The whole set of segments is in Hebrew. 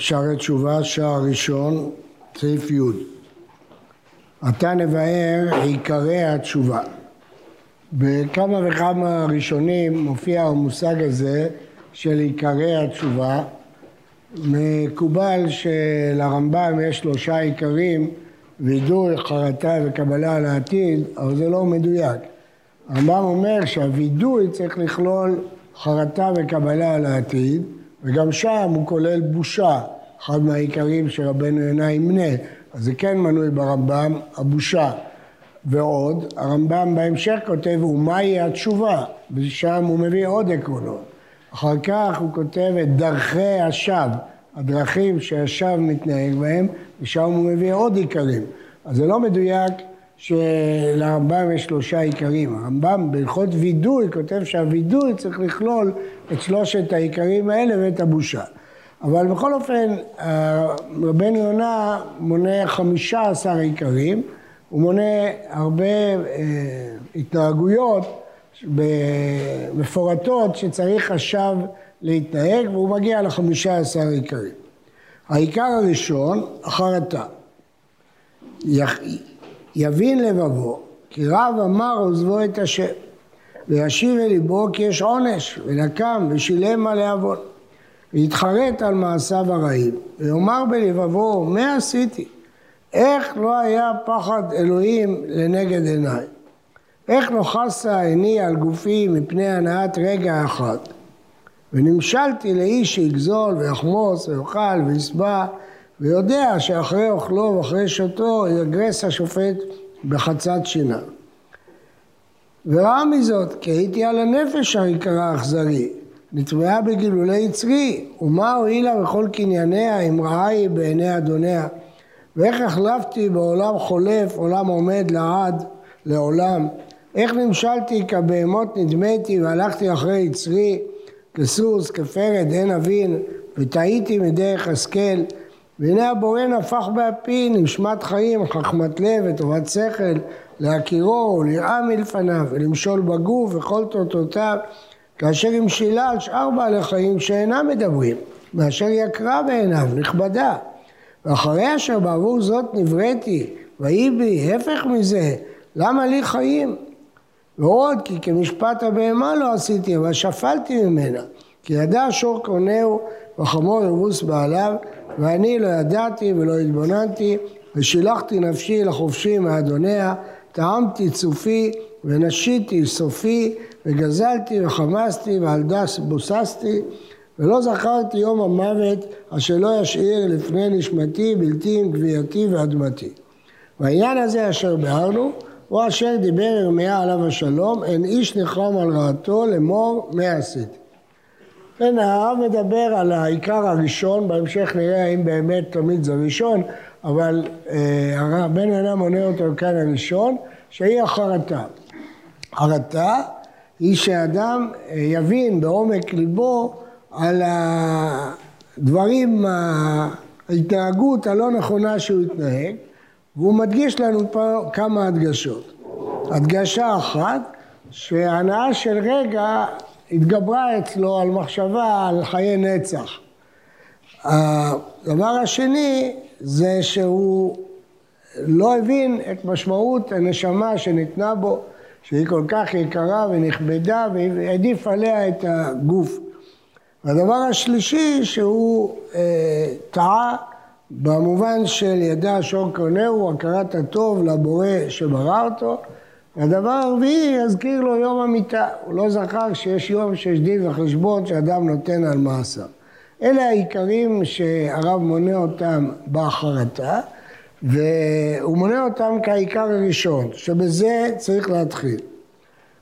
שערי תשובה, שער ראשון, סעיף י' עתה נבהר עיקרי התשובה. בכמה וכמה ראשונים מופיע המושג הזה של עיקרי התשובה. מקובל שלרמב"ם יש שלושה עיקרים, וידוי, חרטה וקבלה על העתיד, אבל זה לא מדויק. הרמב"ם אומר שהווידוי צריך לכלול חרטה וקבלה על העתיד, וגם שם הוא כולל בושה, אחד מהעיקרים שרבנו יונה ימנה, אז זה כן מנוי ברמב"ם, הבושה. ועוד, הרמב"ם בהמשך כותב, ומהי התשובה? ושם הוא מביא עוד עקרונות. אחר כך הוא כותב את דרכי השווא, הדרכים שהשווא מתנהג בהם, ושם הוא מביא עוד עיקרים. אז זה לא מדויק שלרמב"ם יש שלושה עיקרים. הרמב"ם בהלכות וידוי כותב שהווידוי צריך לכלול את שלושת העיקרים האלה ואת הבושה. אבל בכל אופן, רבנו יונה מונה חמישה עשר עיקרים, הוא מונה הרבה אה, התנהגויות מפורטות שצריך עכשיו להתנהג, והוא מגיע לחמישה עשר עיקרים. העיקר הראשון, החרטה. יבין לבבו, כי רב אמר עוזבו את השם, וישיב אל ליבו כי יש עונש, ונקם ושילם על העוון. ויתחרט על מעשיו הרעים, ויאמר בלבבו, מה עשיתי? איך לא היה פחד אלוהים לנגד עיניי? איך חסה עיני על גופי מפני הנעת רגע אחד? ונמשלתי לאיש שיגזול ויחמוס ויאכל וישבע ויודע שאחרי אוכלו ואחרי שותו יגרס השופט בחצת שינה. וראה מזאת, כי הייתי על הנפש היקרה אכזרי, נטמעה בגילולי יצרי, ומה הועילה בכל קנייניה אם רעה היא בעיני אדוניה? ואיך החלפתי בעולם חולף, עולם עומד לעד, לעולם? איך נמשלתי כבהמות נדמתי והלכתי אחרי יצרי, כסוס, כפרד, אין אבין, וטעיתי מדרך השכל, והנה הבורא נפח באפי נשמת חיים, חכמת לב וטובת שכל, להכירו ולראה מלפניו, ולמשול בגוף וכל תותותיו, כאשר המשילה על שאר בעלי חיים שאינם מדברים, מאשר יקרה בעיניו, נכבדה. ואחרי אשר בעבור זאת נבראתי, ויהי בי, הפך מזה, למה לי חיים? ועוד כי כמשפט הבהמה לא עשיתי, אבל שפלתי ממנה. כי ידע שור קונהו וחמור יבוס בעליו, ואני לא ידעתי ולא התבוננתי, ושילחתי נפשי לחופשי מאדוניה, טעמתי צופי ונשיתי סופי, וגזלתי וחמסתי ועל דס בוססתי, ולא זכרתי יום המוות אשר לא ישאיר לפני נשמתי בלתי עם גבייתי ואדמתי. והעניין הזה אשר ביארנו הוא אשר דיבר ירמיה עליו השלום, אין איש נחרם על רעתו לאמור מה עשיתי. כן, הרב מדבר על העיקר הראשון, בהמשך נראה האם באמת תמיד זה ראשון, אבל אה, הרב בן אדם מונה אותו כאן הראשון, שהיא החרטה. חרטה היא שאדם אה, יבין בעומק ליבו על הדברים, ההתנהגות הלא נכונה שהוא התנהג, והוא מדגיש לנו פה כמה הדגשות. הדגשה אחת, שהנאה של רגע התגברה אצלו על מחשבה על חיי נצח. הדבר השני זה שהוא לא הבין את משמעות הנשמה שניתנה בו, שהיא כל כך יקרה ונכבדה והעדיף עליה את הגוף. והדבר השלישי שהוא אה, טעה במובן של ידע שור קונהו, הכרת הטוב לבורא שברא אותו. והדבר הרביעי יזכיר לו יום המיטה. הוא לא זכר שיש יום שיש דין וחשבון שאדם נותן על מעשיו. אלה העיקרים שהרב מונה אותם בהחרטה, והוא מונה אותם כעיקר הראשון, שבזה צריך להתחיל.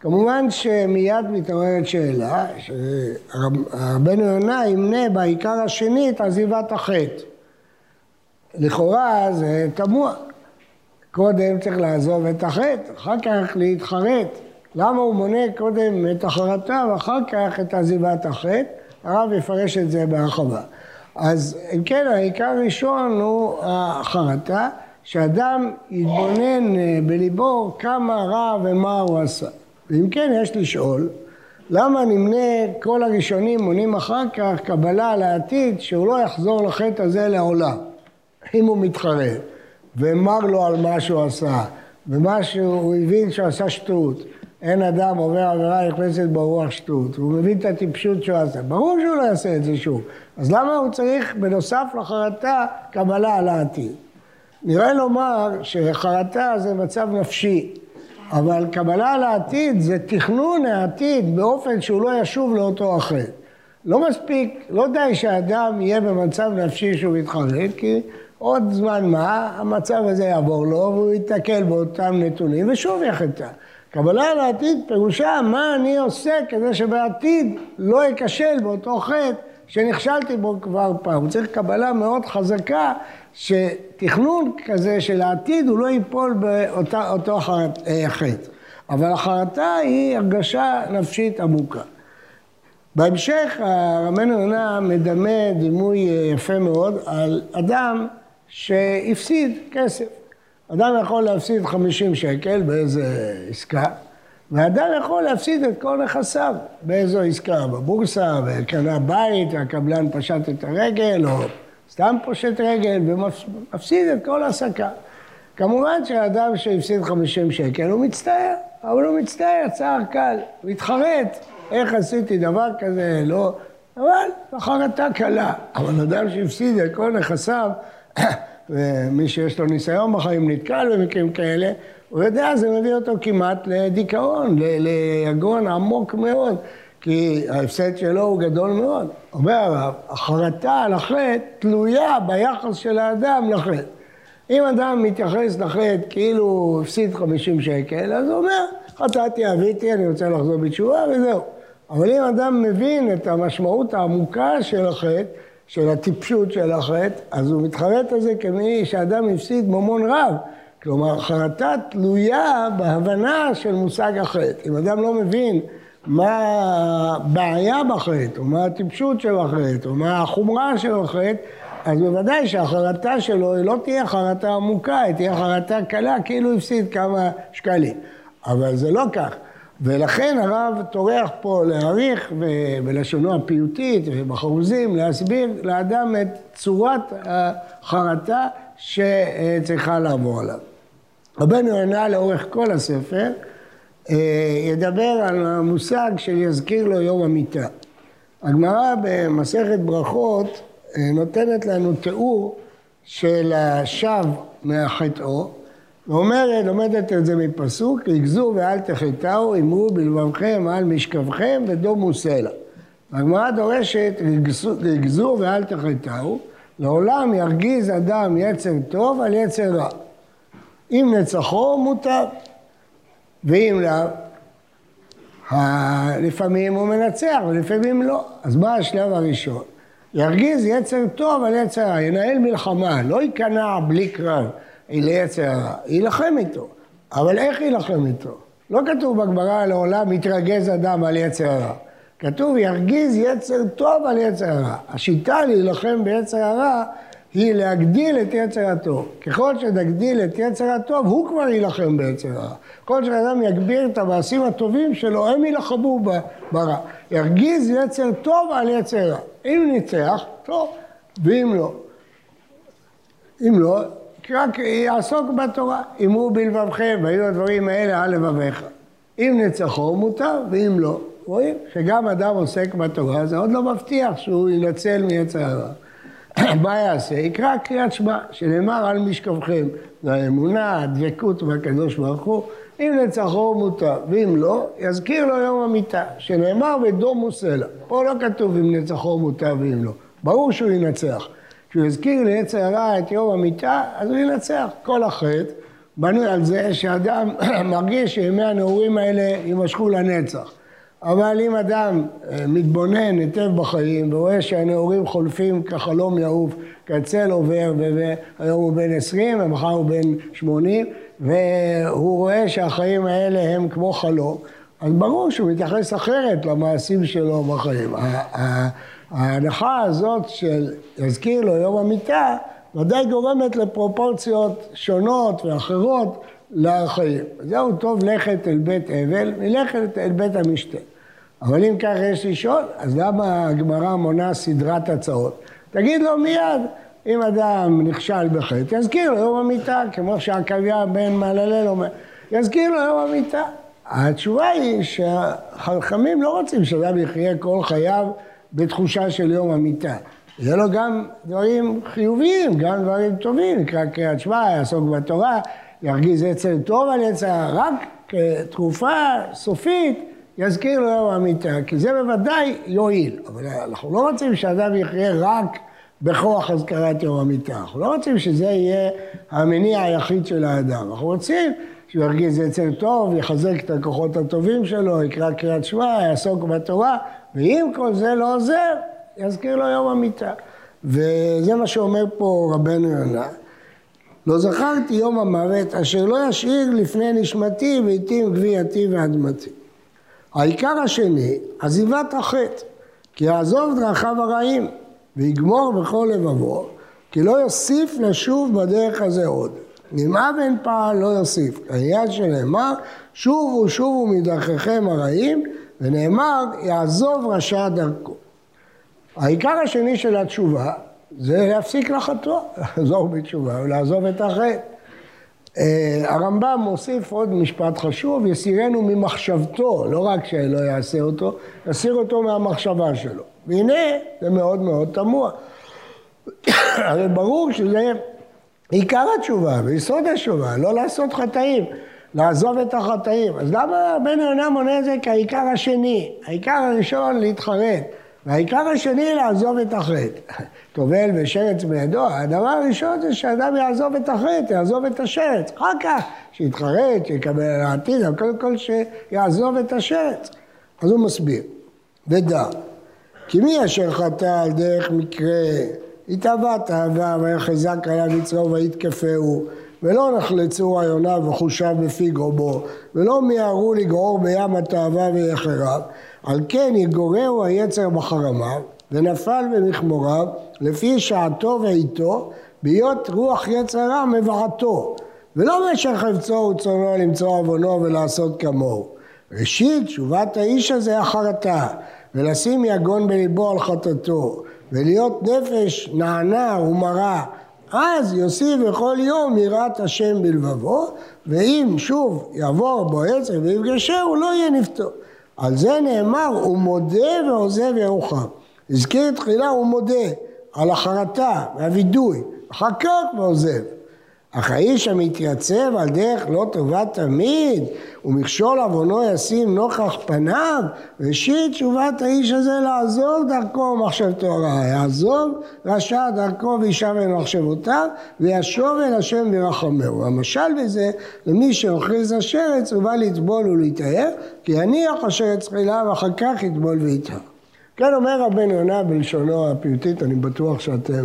כמובן שמיד מתעוררת שאלה, שרבנו יונה ימנה בעיקר השני את עזיבת החטא. לכאורה זה תמוה. קודם צריך לעזוב את החטא, אחר כך להתחרט. למה הוא מונה קודם את החרטה ואחר כך את עזיבת החטא? הרב יפרש את זה בהרחבה. אז אם כן, העיקר הראשון הוא החרטה, שאדם יתבונן בליבו כמה רע ומה הוא עשה. ואם כן, יש לשאול, למה נמנה כל הראשונים מונים אחר כך קבלה לעתיד שהוא לא יחזור לחטא הזה לעולם, אם הוא מתחרט, ואמר לו על מה שהוא עשה, ומה שהוא הבין שהוא עשה שטות. אין אדם עובר עבירה נכנסת ברוח שטות, והוא מבין את הטיפשות שהוא עשה. ברור שהוא לא יעשה את זה שוב. אז למה הוא צריך בנוסף לחרטה קבלה על העתיד? נראה לומר שחרטה זה מצב נפשי, אבל קבלה על העתיד זה תכנון העתיד באופן שהוא לא ישוב לאותו אחר. לא מספיק, לא די שהאדם יהיה במצב נפשי שהוא מתחרט, כי עוד זמן מה המצב הזה יעבור לו והוא ייתקל באותם נתונים ושוב יחטא. קבלה על העתיד פירושה מה אני עושה כדי שבעתיד לא אכשל באותו חטא שנכשלתי בו כבר פעם. צריך קבלה מאוד חזקה שתכנון כזה של העתיד הוא לא ייפול באותו אה, חטא. אבל החרטה היא הרגשה נפשית עמוקה. בהמשך רמנו יונה מדמה דימוי אה, יפה מאוד על אדם שהפסיד כסף. אדם יכול להפסיד 50 שקל באיזה עסקה, ואדם יכול להפסיד את כל נכסיו באיזו עסקה, בבורסה, וקנה בית, והקבלן פשט את הרגל, או סתם פושט רגל, ומפסיד את כל העסקה. כמובן שהאדם שהפסיד 50 שקל הוא מצטער, אבל הוא מצטער צער קל, הוא התחרט, איך עשיתי דבר כזה, לא... אבל החרטה קלה. אבל אדם שהפסיד את כל נכסיו, ומי שיש לו ניסיון בחיים נתקל במקרים כאלה, הוא יודע, זה מביא אותו כמעט לדיכאון, ליגון עמוק מאוד, כי ההפסד שלו הוא גדול מאוד. אומר הרב, החרטה על החטא תלויה ביחס של האדם לחטא. אם אדם מתייחס לחטא כאילו הוא הפסיד 50 שקל, אז הוא אומר, חטאתי, אביתי, אני רוצה לחזור בתשובה וזהו. אבל אם אדם מבין את המשמעות העמוקה של החטא, של הטיפשות של החטא, אז הוא מתחרט על זה כמי שאדם הפסיד ממון רב. כלומר, חרטה תלויה בהבנה של מושג החטא. אם אדם לא מבין מה הבעיה בחטא, או מה הטיפשות של החטא, או מה החומרה של החטא, אז בוודאי שהחרטה שלו היא לא תהיה חרטה עמוקה, היא תהיה חרטה קלה, כאילו הפסיד כמה שקלים. אבל זה לא כך. ולכן הרב טורח פה להעריך בלשונו הפיוטית ובחרוזים להסביר לאדם את צורת החרטה שצריכה לעבור עליו. רבנו יונה לאורך כל הספר אה, ידבר על המושג של יזכיר לו יום המיטה. הגמרא במסכת ברכות אה, נותנת לנו תיאור של השב מהחטאו ואומרת, לומדת את זה מפסוק, ריכזו ואל תחטאו, אמרו בלבבכם על משכבכם ודומו סלע. הגמרא דורשת, ריכזו ואל תחטאו, לעולם ירגיז אדם יצר טוב על יצר רע. אם נצחו מוטב, ואם לאו, לפעמים הוא מנצח ולפעמים לא. אז מה השלב הראשון? ירגיז יצר טוב על יצר רע, ינהל מלחמה, לא ייכנע בלי קרב. ליצר הרע, יילחם איתו. אבל איך יילחם איתו? לא כתוב בגמרא לעולם יתרגז אדם על יצר הרע. כתוב ירגיז יצר טוב על יצר הרע. השיטה להילחם ביצר הרע היא להגדיל את יצר הטוב. ככל שנגדיל את יצר הטוב, הוא כבר יילחם ביצר הרע. כל שאדם יגביר את המעשים הטובים שלו, הם יילחמו ברע. ירגיז יצר טוב על יצר רע. אם ניצח, טוב, ואם לא. אם לא, רק יעסוק בתורה. אמרו בלבבכם, והיו הדברים האלה על לבביך. אם נצחו מותר, ואם לא. רואים שגם אדם עוסק בתורה, זה עוד לא מבטיח שהוא ינצל מיצר הרע. מה יעשה? יקרא קריאת שמע, שנאמר על משכבכם. האמונה, הדבקות בקדוש ברוך הוא. אם נצחו מותר, ואם לא, יזכיר לו יום המיטה, שנאמר ודומו סלע. פה לא כתוב אם נצחו מותר ואם לא. ברור שהוא ינצח. כשהוא הזכיר ליצר הרע את יום המיטה, אז הוא ינצח. כל החטא בנוי על זה שאדם מרגיש שימי הנעורים האלה יימשכו לנצח. אבל אם אדם אה, מתבונן היטב בחיים ורואה שהנעורים חולפים כחלום יעוף, כצל עובר, והיום הוא בן 20 ומחר הוא בן 80, והוא רואה שהחיים האלה הם כמו חלום, אז ברור שהוא מתייחס אחרת למעשים שלו בחיים. ההנחה הזאת של יזכיר לו יום המיטה, ודאי גורמת לפרופורציות שונות ואחרות לחיים. זהו טוב לכת אל בית אבל מלכת אל בית המשתה. אבל אם ככה יש לשאול, אז למה הגמרא מונה סדרת הצעות? תגיד לו מיד, אם אדם נכשל בחטא, יזכיר לו יום המיטה, כמו שעקביה בן מעללל אומר, יזכיר לו יום המיטה. התשובה היא שהחכמים לא רוצים שאדם יחיה כל חייו בתחושה של יום המיטה. יהיה לו גם דברים חיוביים, גם דברים טובים, נקרא קריאת שמע, יעסוק בתורה, ירגיז עצר טוב על עצר, רק כתקופה סופית יזכיר לו יום המיטה, כי זה בוודאי יועיל. אבל אנחנו לא רוצים שאדם יחיה רק בכוח אזכרת יום המיטה. אנחנו לא רוצים שזה יהיה המניע היחיד של האדם. אנחנו רוצים שהוא ירגיז עצר טוב, יחזק את הכוחות הטובים שלו, יקרא קריאת שמע, יעסוק בתורה, ואם כל זה לא עוזר, יזכיר לו יום המיטה. וזה מה שאומר פה רבנו יונה. לא זכרתי יום המוות אשר לא ישאיר לפני נשמתי ועתים גבייתי ואדמתי. העיקר השני, עזיבת החטא, כי יעזוב דרכיו הרעים ויגמור בכל לבבו, כי לא יוסיף לשוב בדרך הזה עוד. אם אבן פעל לא יוסיף. העניין שנאמר, שובו שובו מדרכיכם הרעים, ונאמר, יעזוב רשע דרכו. העיקר השני של התשובה זה להפסיק לחטוא, לחזור בתשובה ולעזוב את החטא. אה, הרמב"ם מוסיף עוד משפט חשוב, יסירנו ממחשבתו, לא רק שלא יעשה אותו, יסיר אותו מהמחשבה שלו. והנה, זה מאוד מאוד תמוה. הרי ברור שזה עיקר התשובה ויסוד התשובה, לא לעשות חטאים, לעזוב את החטאים. אז למה בן יונה מונה את זה כעיקר השני? העיקר הראשון להתחרט. והעיקר השני לעזוב את החטא. טובל ושרץ בידו, הדבר הראשון זה שאדם יעזוב את החטא, יעזוב את השרץ. אחר כך, שיתחרט, שיקבל על העתיד, אבל קודם כל שיעזוב את השרץ. אז הוא מסביר, ודע, כי מי אשר חטא על דרך מקרה, התאווה תאווה ויחזק עליו יצרו ויתקפהו, ולא נחלצו רעיוניו וחושיו בפי גרובו, ולא מיהרו לגרור בים התאווה ויחריו, על כן יגורהו היצר בחרמיו, ונפל במכמוריו, לפי שעתו ועיתו, בהיות רוח יצר רע מבעתו, ולא משך חפצו ורצונו למצוא עוונו ולעשות כמוהו. ראשית, תשובת האיש הזה החרטה, ולשים יגון בליבו על חטאתו, ולהיות נפש נענה ומרה, אז יוסיף בכל יום יראת השם בלבבו, ואם שוב יעבור בו עצר ויפגשהו, לא יהיה נפתור. על זה נאמר, הוא מודה ועוזב ירוחם. הזכיר תחילה, הוא מודה על החרטה והווידוי, אחר כך ועוזב. אך האיש המתייצב על דרך לא טובה תמיד, ומכשול עוונו ישים נוכח פניו, ראשית תשובת האיש הזה לעזוב דרכו ומחשבתו הרעה. יעזוב רשע דרכו וישב אל מחשבותיו, וישוב אל השם וירחמהו. המשל בזה, למי שאוכריז השרץ, הוא בא לטבול ולהתאר, כי יניח השרץ חילה ואחר כך יטבול ויטהר. כן אומר רבנו יונה בלשונו הפיוטית, אני בטוח שאתם...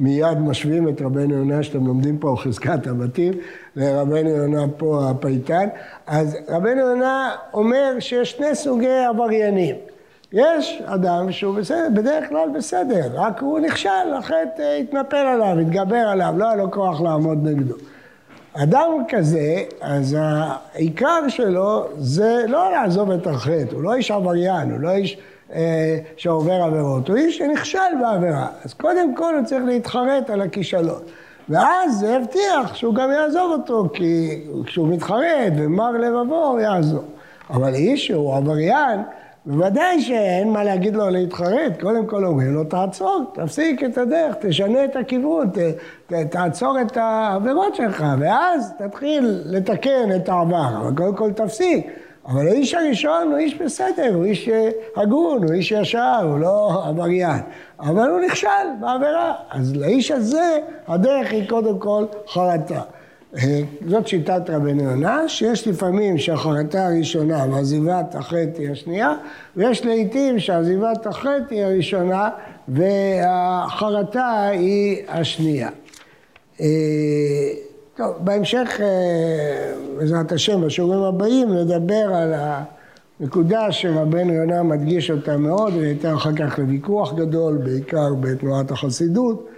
מיד משווים את רבנו יונה שאתם לומדים פה חזקת הבתים לרבנו יונה פה הפייטן. אז רבנו יונה אומר שיש שני סוגי עבריינים. יש אדם שהוא בסדר, בדרך כלל בסדר, רק הוא נכשל, החטא התנפל עליו, התגבר עליו, לא היה לו כוח לעמוד נגדו. אדם כזה, אז העיקר שלו זה לא לעזוב את החטא, הוא לא איש עבריין, הוא לא איש אה, שעובר עבירות, הוא איש שנכשל בעבירה. אז קודם כל הוא צריך להתחרט על הכישלון. ואז זה הבטיח שהוא גם יעזוב אותו, כי כשהוא מתחרט ומר לבבו הוא יעזוב. אבל איש שהוא עבריין, בוודאי שאין מה להגיד לו להתחרט, קודם כל אומרים לו תעצור, תפסיק את הדרך, תשנה את הכיוון, ת, ת, תעצור את העבירות שלך, ואז תתחיל לתקן את העבר, אבל קודם כל תפסיק. אבל האיש הראשון הוא איש בסדר, הוא איש אה, הגון, הוא איש ישר, הוא לא עבריין. אבל הוא נכשל בעבירה. אז לאיש הזה הדרך היא קודם כל חרטה. אה, זאת שיטת רבנו יונה, שיש לפעמים שהחרטה הראשונה ועזיבת החטא היא השנייה, ויש לעיתים שעזיבת החטא היא הראשונה והחרטה היא השנייה. טוב, בהמשך, אה, בעזרת השם, בשיעורים הבאים, נדבר על הנקודה שרבנו יונה מדגיש אותה מאוד, וניתן אחר כך לוויכוח גדול, בעיקר בתנועת החסידות,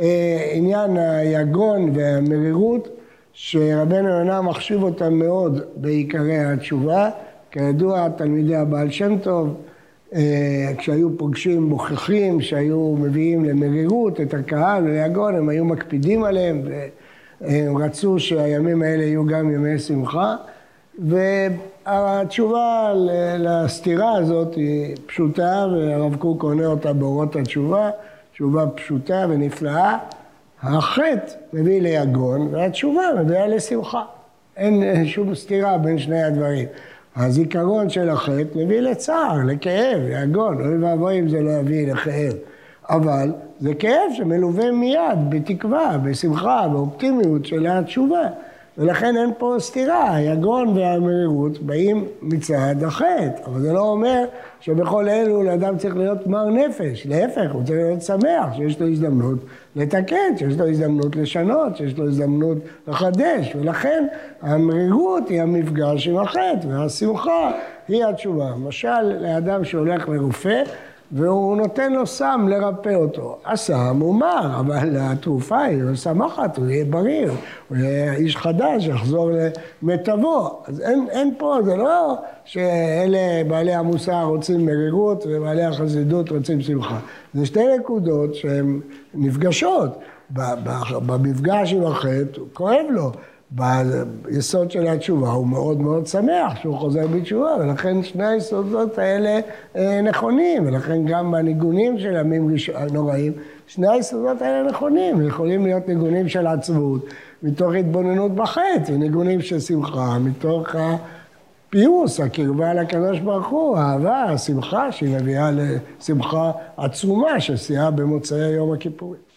אה, עניין היגון והמרירות, שרבנו יונה מחשיב אותם מאוד בעיקרי התשובה, כידוע, תלמידי הבעל שם טוב, אה, כשהיו פוגשים מוכיחים שהיו מביאים למרירות את הקהל וליגון, הם היו מקפידים עליהם והם רצו שהימים האלה יהיו גם ימי שמחה. והתשובה לסתירה הזאת היא פשוטה, והרב קוק עונה אותה באורות התשובה, תשובה פשוטה ונפלאה. החטא מביא ליגון, והתשובה מביאה לשמחה. אין שום סתירה בין שני הדברים. הזיכרון של החטא מביא לצער, לכאב, ליגון, אוי ואבוי אם זה לא יביא לכאב. אבל זה כאב שמלווה מיד בתקווה, בשמחה, באופטימיות של התשובה. ולכן אין פה סתירה, היגון והמרירות באים מצד החטא, אבל זה לא אומר שבכל אלו לאדם צריך להיות מר נפש, להפך, הוא צריך להיות שמח, שיש לו הזדמנות לתקן, שיש לו הזדמנות לשנות, שיש לו הזדמנות לחדש, ולכן המרירות היא המפגש עם החטא, והשמחה היא התשובה. למשל, לאדם שהולך לרופא, והוא נותן לו סם לרפא אותו. הסם הוא מר, אבל התרופה היא משמחת, הוא יהיה בריא, הוא יהיה איש חדש, יחזור למיטבו. אז אין, אין פה, זה לא שאלה בעלי המוסר רוצים מרירות ובעלי החסידות רוצים שמחה. זה שתי נקודות שהן נפגשות. במפגש עם החטא, כואב לו. ביסוד של התשובה הוא מאוד מאוד שמח שהוא חוזר בתשובה, ולכן שני היסודות האלה אה, נכונים, ולכן גם בניגונים של ימים נוראים, שני היסודות האלה נכונים, יכולים להיות ניגונים של עצבות, מתוך התבוננות בחטא, וניגונים של שמחה, מתוך הפיוס, הקרבה לקדוש ברוך הוא, האהבה, השמחה, שהיא מביאה לשמחה עצומה שסייעה במוצאי יום הכיפורים.